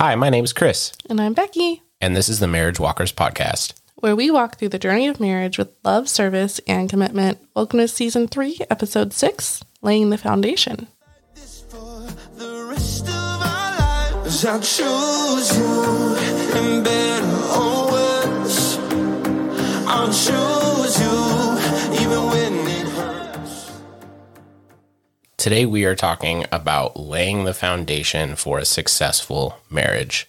Hi, my name is Chris, And I'm Becky, and this is the Marriage Walkers podcast. where we walk through the journey of marriage with love, service, and commitment. Welcome to season three, episode six Laying the Foundation. for the Today, we are talking about laying the foundation for a successful marriage.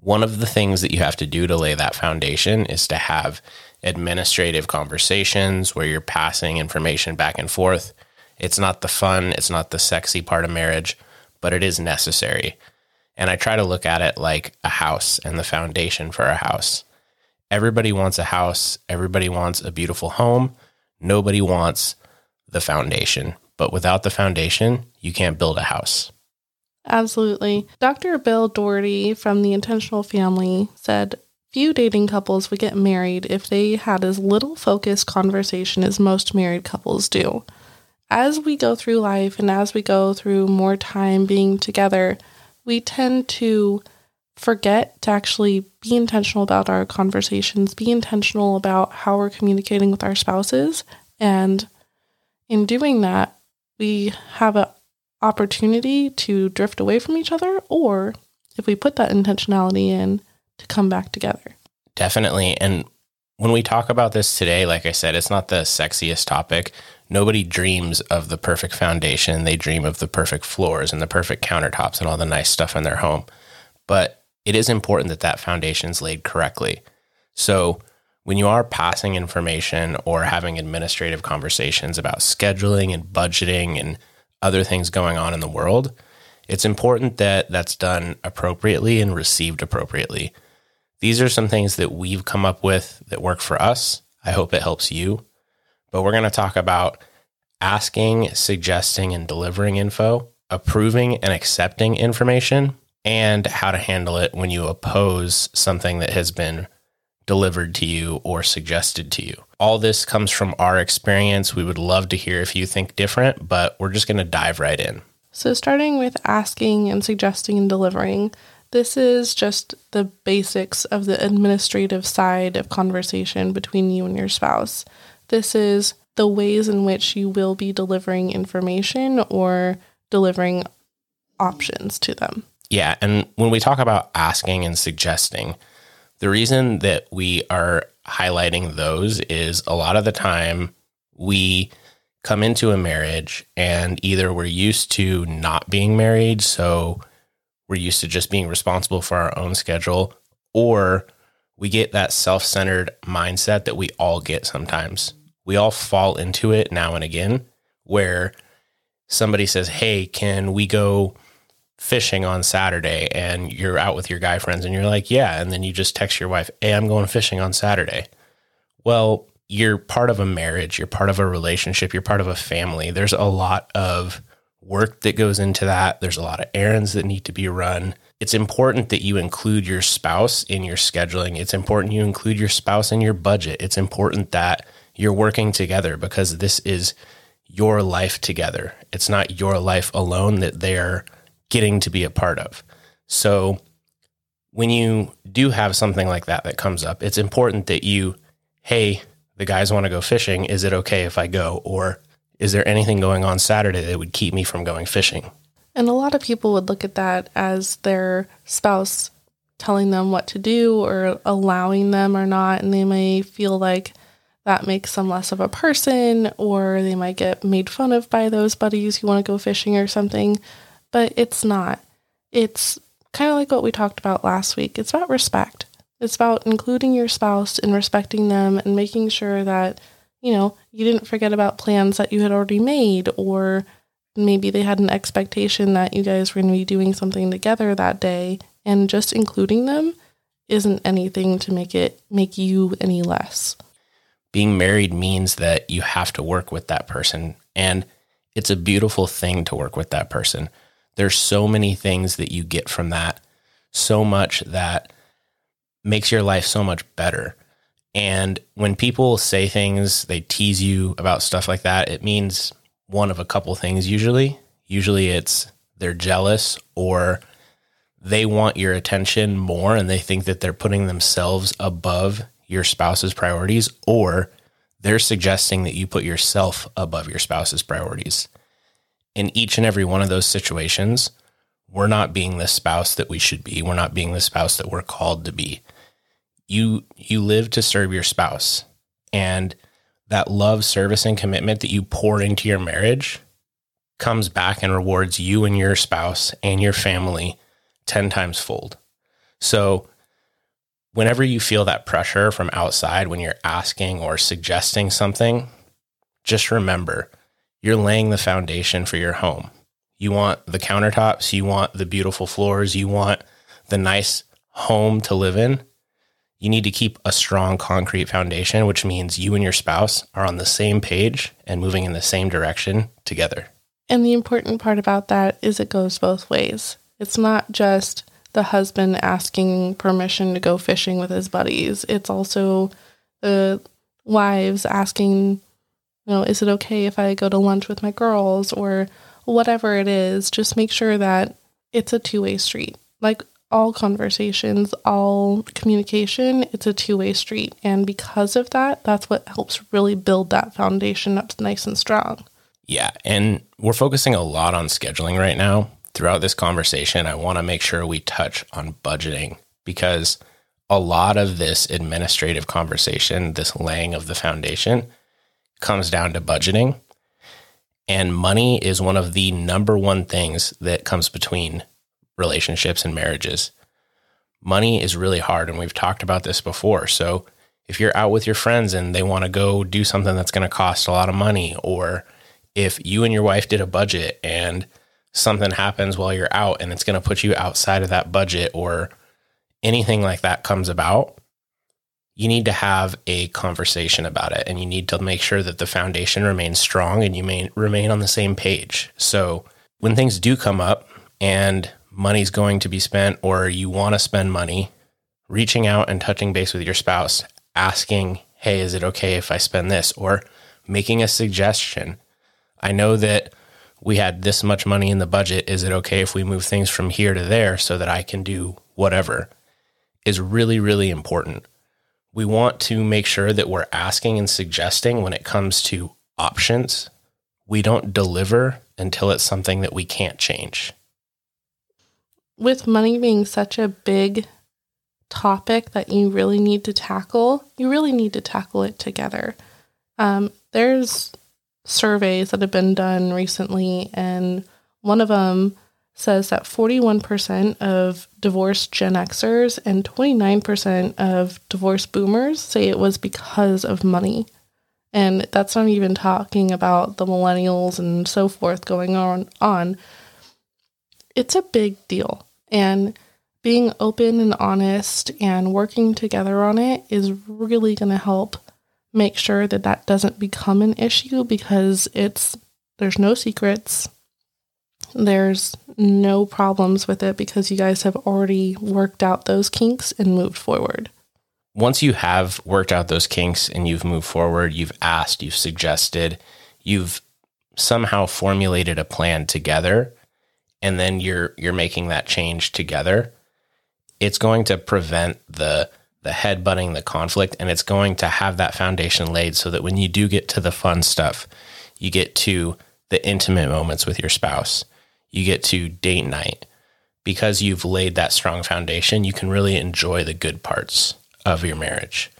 One of the things that you have to do to lay that foundation is to have administrative conversations where you're passing information back and forth. It's not the fun, it's not the sexy part of marriage, but it is necessary. And I try to look at it like a house and the foundation for a house. Everybody wants a house, everybody wants a beautiful home. Nobody wants the foundation. But without the foundation, you can't build a house. Absolutely. Dr. Bill Doherty from the Intentional Family said few dating couples would get married if they had as little focused conversation as most married couples do. As we go through life and as we go through more time being together, we tend to forget to actually be intentional about our conversations, be intentional about how we're communicating with our spouses. And in doing that, we have an opportunity to drift away from each other, or if we put that intentionality in, to come back together. Definitely. And when we talk about this today, like I said, it's not the sexiest topic. Nobody dreams of the perfect foundation. They dream of the perfect floors and the perfect countertops and all the nice stuff in their home. But it is important that that foundation is laid correctly. So when you are passing information or having administrative conversations about scheduling and budgeting and other things going on in the world, it's important that that's done appropriately and received appropriately. These are some things that we've come up with that work for us. I hope it helps you. But we're going to talk about asking, suggesting, and delivering info, approving and accepting information, and how to handle it when you oppose something that has been delivered to you or suggested to you. All this comes from our experience. We would love to hear if you think different, but we're just going to dive right in. So, starting with asking and suggesting and delivering, this is just the basics of the administrative side of conversation between you and your spouse. This is the ways in which you will be delivering information or delivering options to them. Yeah. And when we talk about asking and suggesting, the reason that we are highlighting those is a lot of the time we come into a marriage and either we're used to not being married, so we're used to just being responsible for our own schedule, or we get that self centered mindset that we all get sometimes. We all fall into it now and again where somebody says, Hey, can we go fishing on Saturday? And you're out with your guy friends and you're like, Yeah. And then you just text your wife, Hey, I'm going fishing on Saturday. Well, you're part of a marriage, you're part of a relationship, you're part of a family. There's a lot of work that goes into that. There's a lot of errands that need to be run. It's important that you include your spouse in your scheduling. It's important you include your spouse in your budget. It's important that you're working together because this is your life together. It's not your life alone that they're getting to be a part of. So when you do have something like that that comes up, it's important that you, hey, the guys want to go fishing. Is it okay if I go? Or is there anything going on Saturday that would keep me from going fishing? And a lot of people would look at that as their spouse telling them what to do or allowing them or not. And they may feel like that makes them less of a person, or they might get made fun of by those buddies who want to go fishing or something. But it's not. It's kind of like what we talked about last week. It's about respect. It's about including your spouse and respecting them and making sure that, you know, you didn't forget about plans that you had already made or maybe they had an expectation that you guys were going to be doing something together that day and just including them isn't anything to make it make you any less. Being married means that you have to work with that person. And it's a beautiful thing to work with that person. There's so many things that you get from that, so much that makes your life so much better. And when people say things, they tease you about stuff like that, it means one of a couple things usually. Usually it's they're jealous or they want your attention more and they think that they're putting themselves above your spouse's priorities, or they're suggesting that you put yourself above your spouse's priorities. In each and every one of those situations, we're not being the spouse that we should be. We're not being the spouse that we're called to be. You you live to serve your spouse. And that love, service, and commitment that you pour into your marriage comes back and rewards you and your spouse and your family 10 times fold. So, whenever you feel that pressure from outside when you're asking or suggesting something, just remember you're laying the foundation for your home. You want the countertops, you want the beautiful floors, you want the nice home to live in. You need to keep a strong concrete foundation, which means you and your spouse are on the same page and moving in the same direction together. And the important part about that is it goes both ways. It's not just the husband asking permission to go fishing with his buddies, it's also the wives asking, know, is it okay if I go to lunch with my girls or whatever it is? Just make sure that it's a two way street. Like all conversations, all communication, it's a two way street. And because of that, that's what helps really build that foundation up nice and strong. Yeah. And we're focusing a lot on scheduling right now. Throughout this conversation, I want to make sure we touch on budgeting because a lot of this administrative conversation, this laying of the foundation, comes down to budgeting. And money is one of the number one things that comes between relationships and marriages. Money is really hard. And we've talked about this before. So if you're out with your friends and they want to go do something that's going to cost a lot of money, or if you and your wife did a budget and something happens while you're out and it's going to put you outside of that budget or anything like that comes about, you need to have a conversation about it and you need to make sure that the foundation remains strong and you may remain on the same page. So when things do come up and money's going to be spent or you want to spend money, reaching out and touching base with your spouse, asking, Hey, is it okay if I spend this? Or making a suggestion I know that we had this much money in the budget. Is it okay if we move things from here to there so that I can do whatever? Is really, really important. We want to make sure that we're asking and suggesting when it comes to options. We don't deliver until it's something that we can't change. With money being such a big topic that you really need to tackle, you really need to tackle it together. Um, there's surveys that have been done recently, and one of them says that 41% of divorced Gen Xers and 29% of divorced boomers say it was because of money. And that's not even talking about the millennials and so forth going on on. It's a big deal. And being open and honest and working together on it is really going to help make sure that that doesn't become an issue because it's there's no secrets. There's no problems with it because you guys have already worked out those kinks and moved forward. Once you have worked out those kinks and you've moved forward, you've asked, you've suggested, you've somehow formulated a plan together and then you're you're making that change together, it's going to prevent the the headbutting, the conflict, and it's going to have that foundation laid so that when you do get to the fun stuff, you get to the intimate moments with your spouse, you get to date night. Because you've laid that strong foundation, you can really enjoy the good parts of your marriage.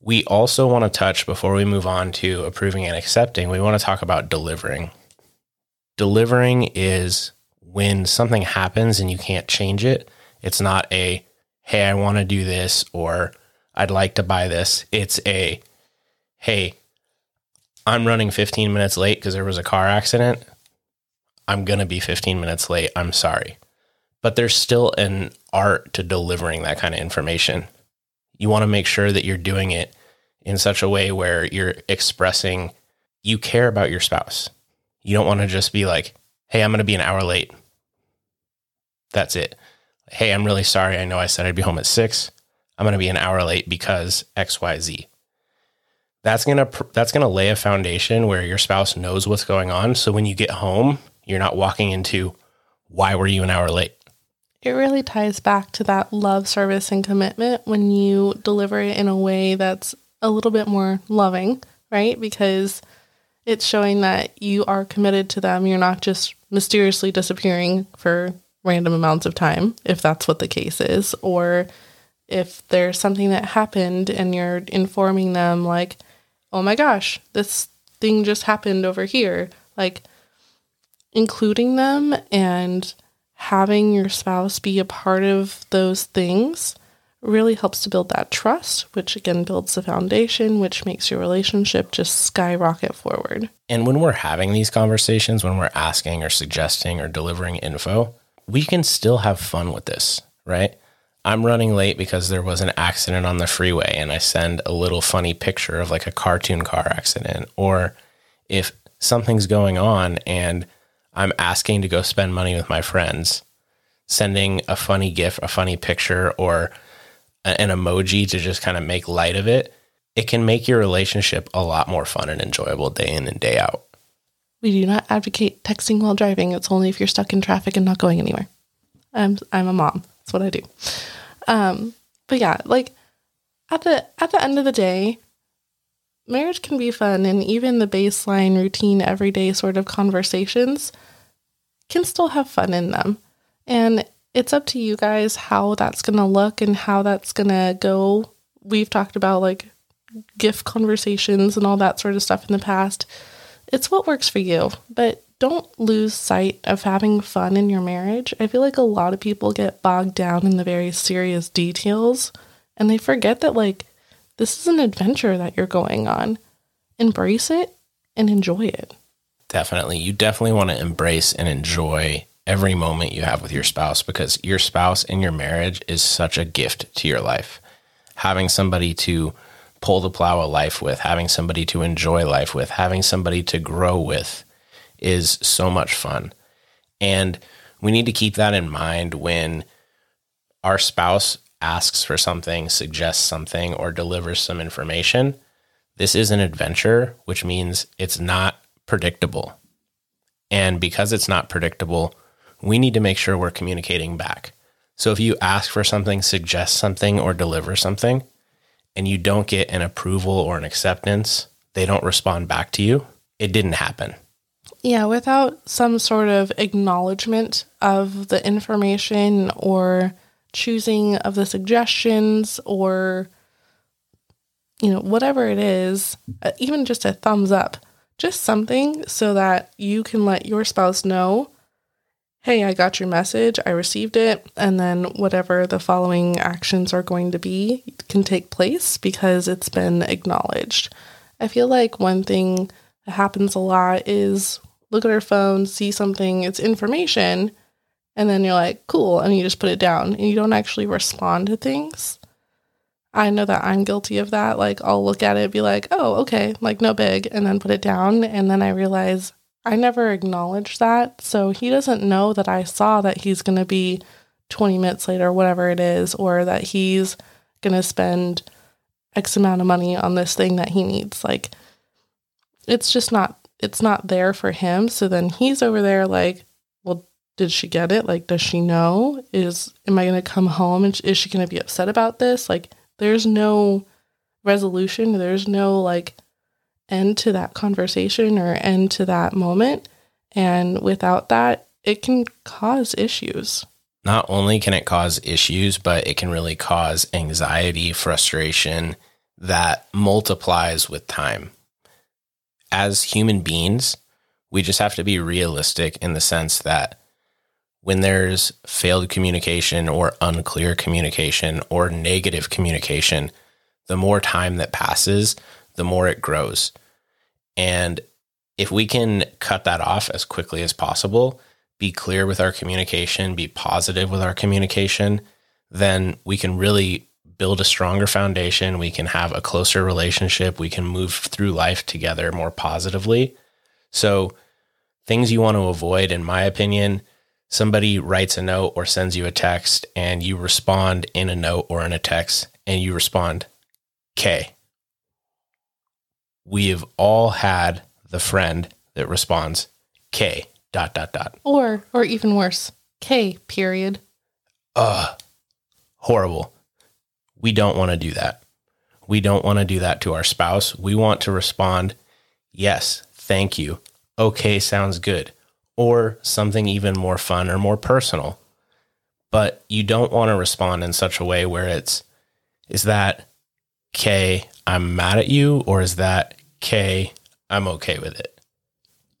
We also want to touch before we move on to approving and accepting, we want to talk about delivering. Delivering is when something happens and you can't change it. It's not a hey, I want to do this or I'd like to buy this. It's a, hey, I'm running 15 minutes late because there was a car accident. I'm going to be 15 minutes late. I'm sorry. But there's still an art to delivering that kind of information. You want to make sure that you're doing it in such a way where you're expressing you care about your spouse. You don't want to just be like, hey, I'm going to be an hour late. That's it hey, I'm really sorry. I know I said I'd be home at six. I'm going to be an hour late because X, Y, Z. That's going to, that's going to lay a foundation where your spouse knows what's going on. So when you get home, you're not walking into why were you an hour late? it really ties back to that love, service, and commitment when you deliver it in a way that's a little bit more loving, right? Because it's showing that you are committed to them. You're not just mysteriously disappearing for random amounts of time, if that's what the case is, or if there's something that happened and you're informing them, like, oh my gosh, this thing just happened over here. Like, including them and having your spouse be a part of those things really helps to build that trust, which again builds the foundation, which makes your relationship just skyrocket forward. And when we're having these conversations, when we're asking or suggesting or delivering info, we can still have fun with this, right? I'm running late because there was an accident on the freeway and I send a little funny picture of like a cartoon car accident. Or if something's going on and I'm asking to go spend money with my friends, sending a funny GIF, a funny picture, or an emoji to just kind of make light of it, it can make your relationship a lot more fun and enjoyable day in and day out. We do not advocate texting while driving. It's only if you're stuck in traffic and not going anywhere. I'm I'm a mom. That's what I do. Um, but yeah, like at the at the end of the day, marriage can be fun and even the baseline routine everyday sort of conversations can still have fun in them. And it's up to you guys how that's going to look and how that's going to go. We've talked about like gift conversations and all that sort of stuff in the past. It's what works for you, but don't lose sight of having fun in your marriage. I feel like a lot of people get bogged down in the very serious details and they forget that, like, this is an adventure that you're going on. Embrace it and enjoy it. Definitely. You definitely want to embrace and enjoy every moment you have with your spouse because your spouse in your marriage is such a gift to your life. Having somebody to pull the plow of life with, having somebody to enjoy life with, having somebody to grow with is so much fun. And we need to keep that in mind when our spouse asks for something, suggests something, or delivers some information. This is an adventure, which means it's not predictable. And because it's not predictable, we need to make sure we're communicating back. So if you ask for something, suggest something, or deliver something, and you don't get an approval or an acceptance, they don't respond back to you, it didn't happen. Yeah, without some sort of acknowledgement of the information or choosing of the suggestions or you know whatever it is, uh, even just a thumbs up, just something so that you can let your spouse know, "Hey, I got your message. I received it." And then whatever the following actions are going to be can take place because it's been acknowledged. I feel like one thing that happens a lot is look at our phone, see something, it's information, and then you're like, cool, and you just put it down and you don't actually respond to things. I know that I'm guilty of that. Like, I'll look at it, be like, oh, okay, like no big, and then put it down. And then I realize I never acknowledged that. So he doesn't know that I saw that he's going to be 20 minutes later, whatever it is, or that he's going to spend X amount of money on this thing that he needs. Like, it's just not it's not there for him so then he's over there like well did she get it? Like does she know? Is am i going to come home and is she going to be upset about this? Like there's no resolution. There's no like end to that conversation or end to that moment. And without that it can cause issues. Not only can it cause issues, but it can really cause anxiety, frustration that multiplies with time. As human beings, we just have to be realistic in the sense that when there's failed communication or unclear communication or negative communication, the more time that passes, the more it grows. And if we can cut that off as quickly as possible, be clear with our communication, be positive with our communication, then we can really build a stronger foundation. We can have a closer relationship. We can move through life together more positively. So, things you want to avoid, in my opinion, somebody writes a note or sends you a text and you respond in a note or in a text and you respond, K. We have all had the friend that responds, K dot dot dot. or or even worse k period ugh, horrible. We don't want to do that. We don't want to do that to our spouse. We want to respond, yes, thank you. Okay, sounds good. Or something even more fun or more personal. But you don't want to respond in such a way where it's, is that, okay, I'm mad at you? Or is that, okay, I'm okay with it?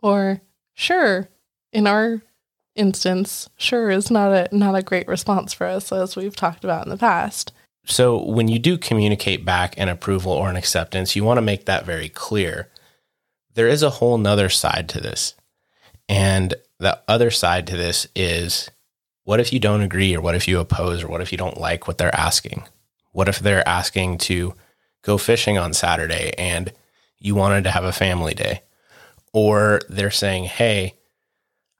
Or sure, in our instance, sure is not a not a great response for us as we've talked about in the past. So when you do communicate back an approval or an acceptance, you want to make that very clear. There is a whole nother side to this. And the other side to this is what if you don't agree or what if you oppose or what if you don't like what they're asking? What if they're asking to go fishing on Saturday and you wanted to have a family day? Or they're saying, hey,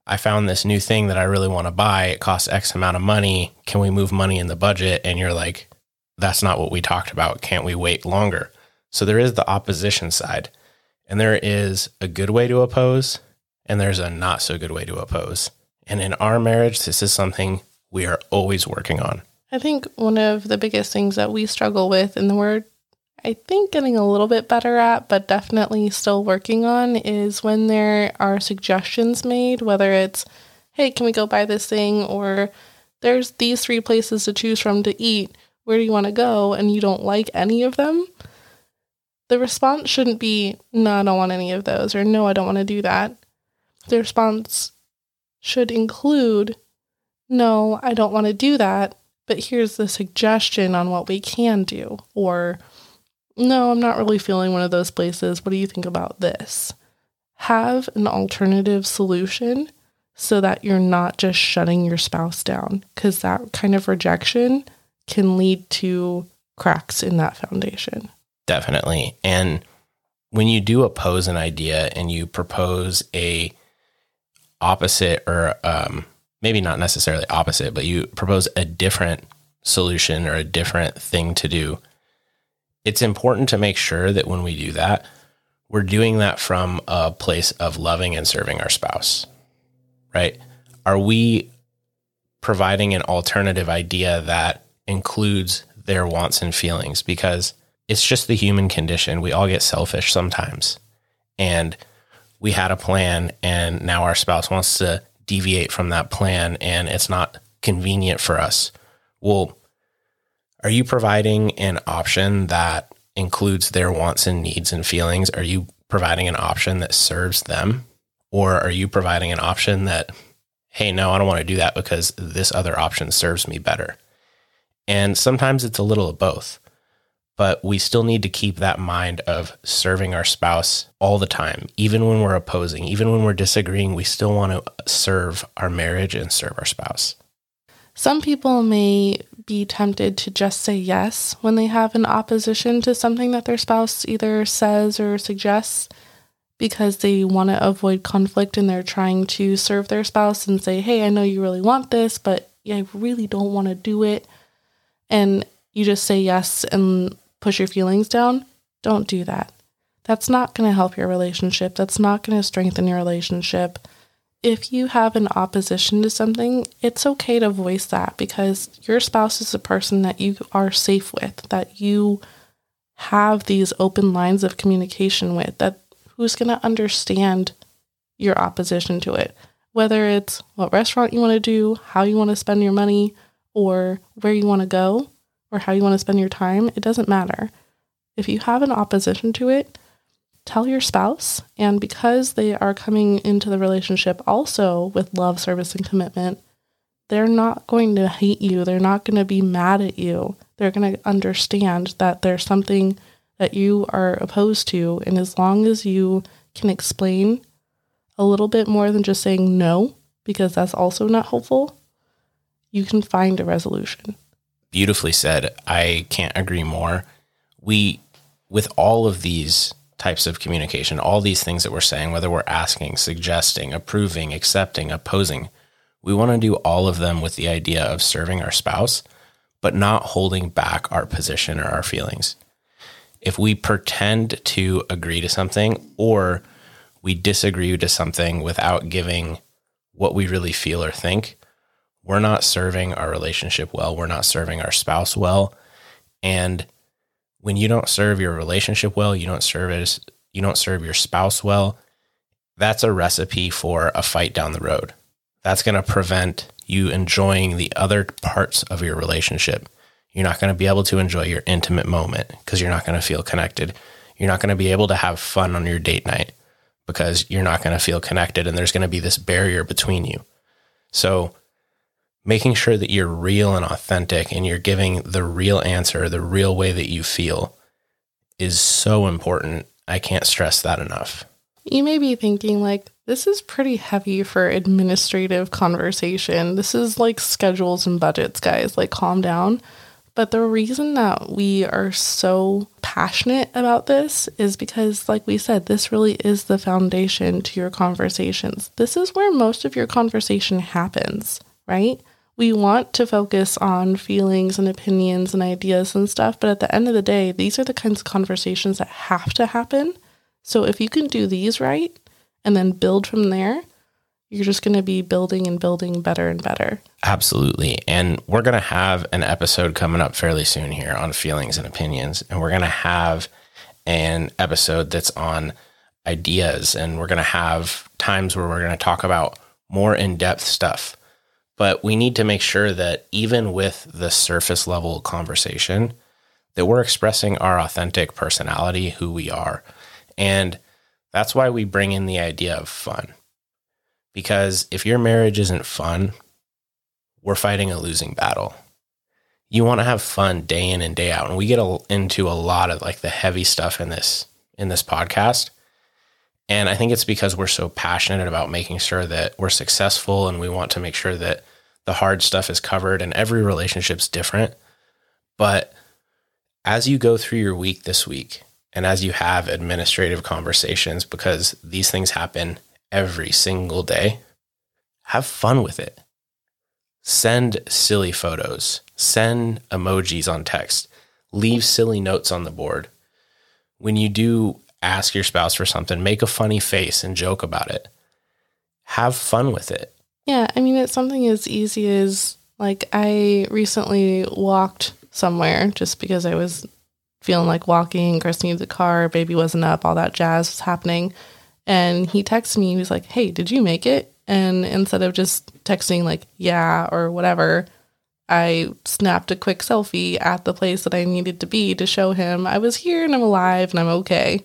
I found this new thing that I really want to buy. It costs X amount of money. Can we move money in the budget? And you're like, that's not what we talked about. Can't we wait longer? So there is the opposition side, and there is a good way to oppose, and there's a not so good way to oppose. And in our marriage, this is something we are always working on. I think one of the biggest things that we struggle with, and we're, I think, getting a little bit better at, but definitely still working on, is when there are suggestions made, whether it's, hey, can we go buy this thing? Or there's these three places to choose from to eat. Where do you want to go? And you don't like any of them. The response shouldn't be, no, I don't want any of those, or no, I don't want to do that. The response should include, no, I don't want to do that, but here's the suggestion on what we can do. Or, no, I'm not really feeling one of those places. What do you think about this? Have an alternative solution so that you're not just shutting your spouse down, because that kind of rejection can lead to cracks in that foundation. Definitely. And when you do oppose an idea and you propose a opposite or um, maybe not necessarily opposite, but you propose a different solution or a different thing to do, it's important to make sure that when we do that, we're doing that from a place of loving and serving our spouse, right? Are we providing an alternative idea that includes their wants and feelings? Because it's just the human condition. We all get selfish sometimes. And we had a plan and now our spouse wants to deviate from that plan and it's not convenient for us. Well, are you providing an option that includes their wants and needs and feelings? Are you providing an option that serves them? Or are you providing an option that, hey, no, I don't want to do that because this other option serves me better? And sometimes it's a little of both but we still need to keep that mind of serving our spouse all the time, even when we're opposing, even when we're disagreeing, we still want to serve our marriage and serve our spouse. Some people may be tempted to just say yes when they have an opposition to something that their spouse either says or suggests because they want to avoid conflict and they're trying to serve their spouse and say, Hey, I know you really want this, but I really don't want to do it. And you just say yes and push your feelings down, don't do that. That's not going to help your relationship. That's not going to strengthen your relationship. If you have an opposition to something, it's okay to voice that because your spouse is a person that you are safe with, that you have these open lines of communication with, that who's going to understand your opposition to it. Whether it's what restaurant you want to do, how you want to spend your money, or where you want to go, or how you want to spend your time, it doesn't matter. If you have an opposition to it, tell your spouse. And because they are coming into the relationship also with love, service, and commitment, they're not going to hate you. They're not going to be mad at you. They're going to understand that there's something that you are opposed to. And as long as you can explain a little bit more than just saying no, because that's also not helpful, you can find a resolution beautifully said. I can't agree more. We, with all of these types of communication, all these things that we're saying, whether we're asking, suggesting, approving, accepting, opposing, we want to do all of them with the idea of serving our spouse, but not holding back our position or our feelings. If we pretend to agree to something or we disagree to something without giving what we really feel or think, we're not serving our relationship well. We're not serving our spouse well. And when you don't serve your relationship well, you don't serve as you don't serve your spouse well, that's a recipe for a fight down the road. That's going to prevent you enjoying the other parts of your relationship. You're not going to be able to enjoy your intimate moment because you're not going to feel connected. You're not going to be able to have fun on your date night because you're not going to feel connected and there's going to be this barrier between you. So, making sure that you're real and authentic and you're giving the real answer, the real way that you feel is so important. I can't stress that enough. You may be thinking, like, this is pretty heavy for administrative conversation. This is like schedules and budgets, guys. Like, calm down. But the reason that we are so passionate about this is because, like we said, this really is the foundation to your conversations. This is where most of your conversation happens, right? We want to focus on feelings and opinions and ideas and stuff, but at the end of the day, these are the kinds of conversations that have to happen. So if you can do these right and then build from there, you're just going to be building and building better and better. Absolutely. And we're going to have an episode coming up fairly soon here on feelings and opinions. And we're going to have an episode that's on ideas. And we're going to have times where we're going to talk about more in depth stuff. But we need to make sure that even with the surface level conversation, that we're expressing our authentic personality, who we are. And that's why we bring in the idea of fun because if your marriage isn't fun, we're fighting a losing battle. You want to have fun day in and day out. And we get into a lot of like the heavy stuff in this in this podcast. And I think it's because we're so passionate about making sure that we're successful and we want to make sure that the hard stuff is covered and every relationship's different. But as you go through your week this week and as you have administrative conversations because these things happen every single day, have fun with it. Send silly photos, send emojis on text, leave silly notes on the board. When you do ask your spouse for something, make a funny face and joke about it. Have fun with it. Yeah, I mean, it's something as easy as like I recently walked somewhere just because I was feeling like walking. Chris needed the car, baby wasn't up, all that jazz was happening. And he texted me, he was like, Hey, did you make it? And instead of just texting, like, yeah, or whatever, I snapped a quick selfie at the place that I needed to be to show him I was here and I'm alive and I'm okay.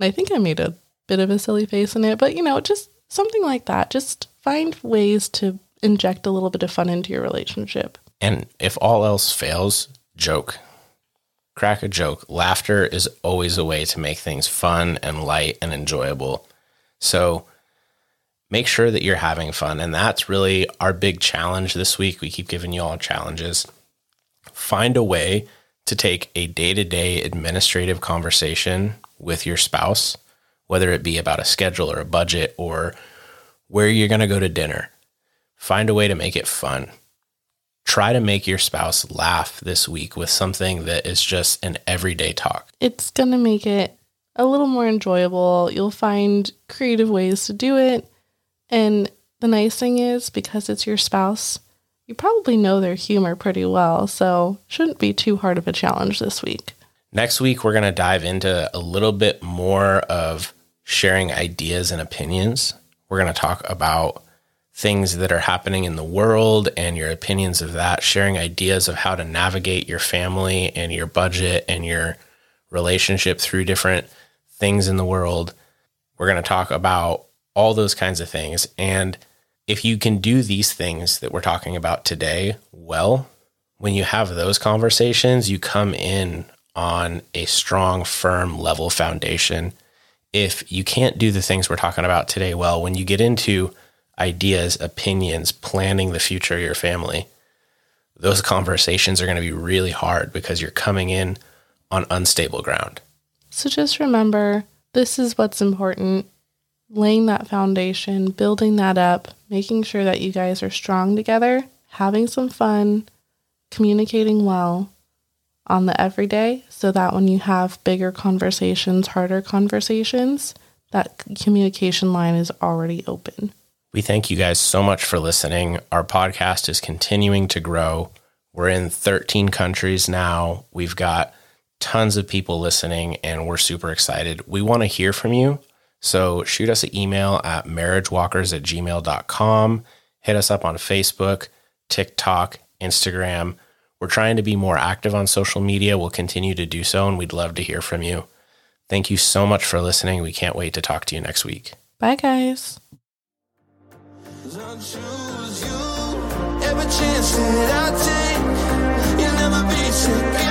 I think I made a bit of a silly face in it, but you know, just something like that. Just find ways to inject a little bit of fun into your relationship. And if all else fails, joke crack a joke. Laughter is always a way to make things fun and light and enjoyable. So make sure that you're having fun. And that's really our big challenge this week. We keep giving you all challenges. Find a way to take a day to day administrative conversation with your spouse, whether it be about a schedule or a budget or where you're going to go to dinner. Find a way to make it fun try to make your spouse laugh this week with something that is just an everyday talk. It's going to make it a little more enjoyable. You'll find creative ways to do it. And the nice thing is, because it's your spouse, you probably know their humor pretty well. So, shouldn't be too hard of a challenge this week. Next week, we're going to dive into a little bit more of sharing ideas and opinions. We're going to talk about things that are happening in the world and your opinions of that, sharing ideas of how to navigate your family and your budget and your relationship through different things in the world. We're going to talk about all those kinds of things. And if you can do these things that we're talking about today well, when you have those conversations, you come in on a strong, firm level foundation. If you can't do the things we're talking about today well, when you get into ideas, opinions, planning the future of your family, those conversations are going to be really hard because you're coming in on unstable ground. So just remember this is what's important laying that foundation, building that up, making sure that you guys are strong together, having some fun, communicating well on the everyday so that when you have bigger conversations, harder conversations, that communication line is already open. We thank you guys so much for listening. Our podcast is continuing to grow. We're in 13 countries now. We've got tons of people listening, and we're super excited. We want to hear from you. So shoot us an email at marriagewalkers at gmail.com. Hit us up on Facebook, TikTok, Instagram. We're trying to be more active on social media. We'll continue to do so, and we'd love to hear from you. Thank you so much for listening. We can't wait to talk to you next week. Bye, guys. I choose you. Every chance that I take, you'll never be second.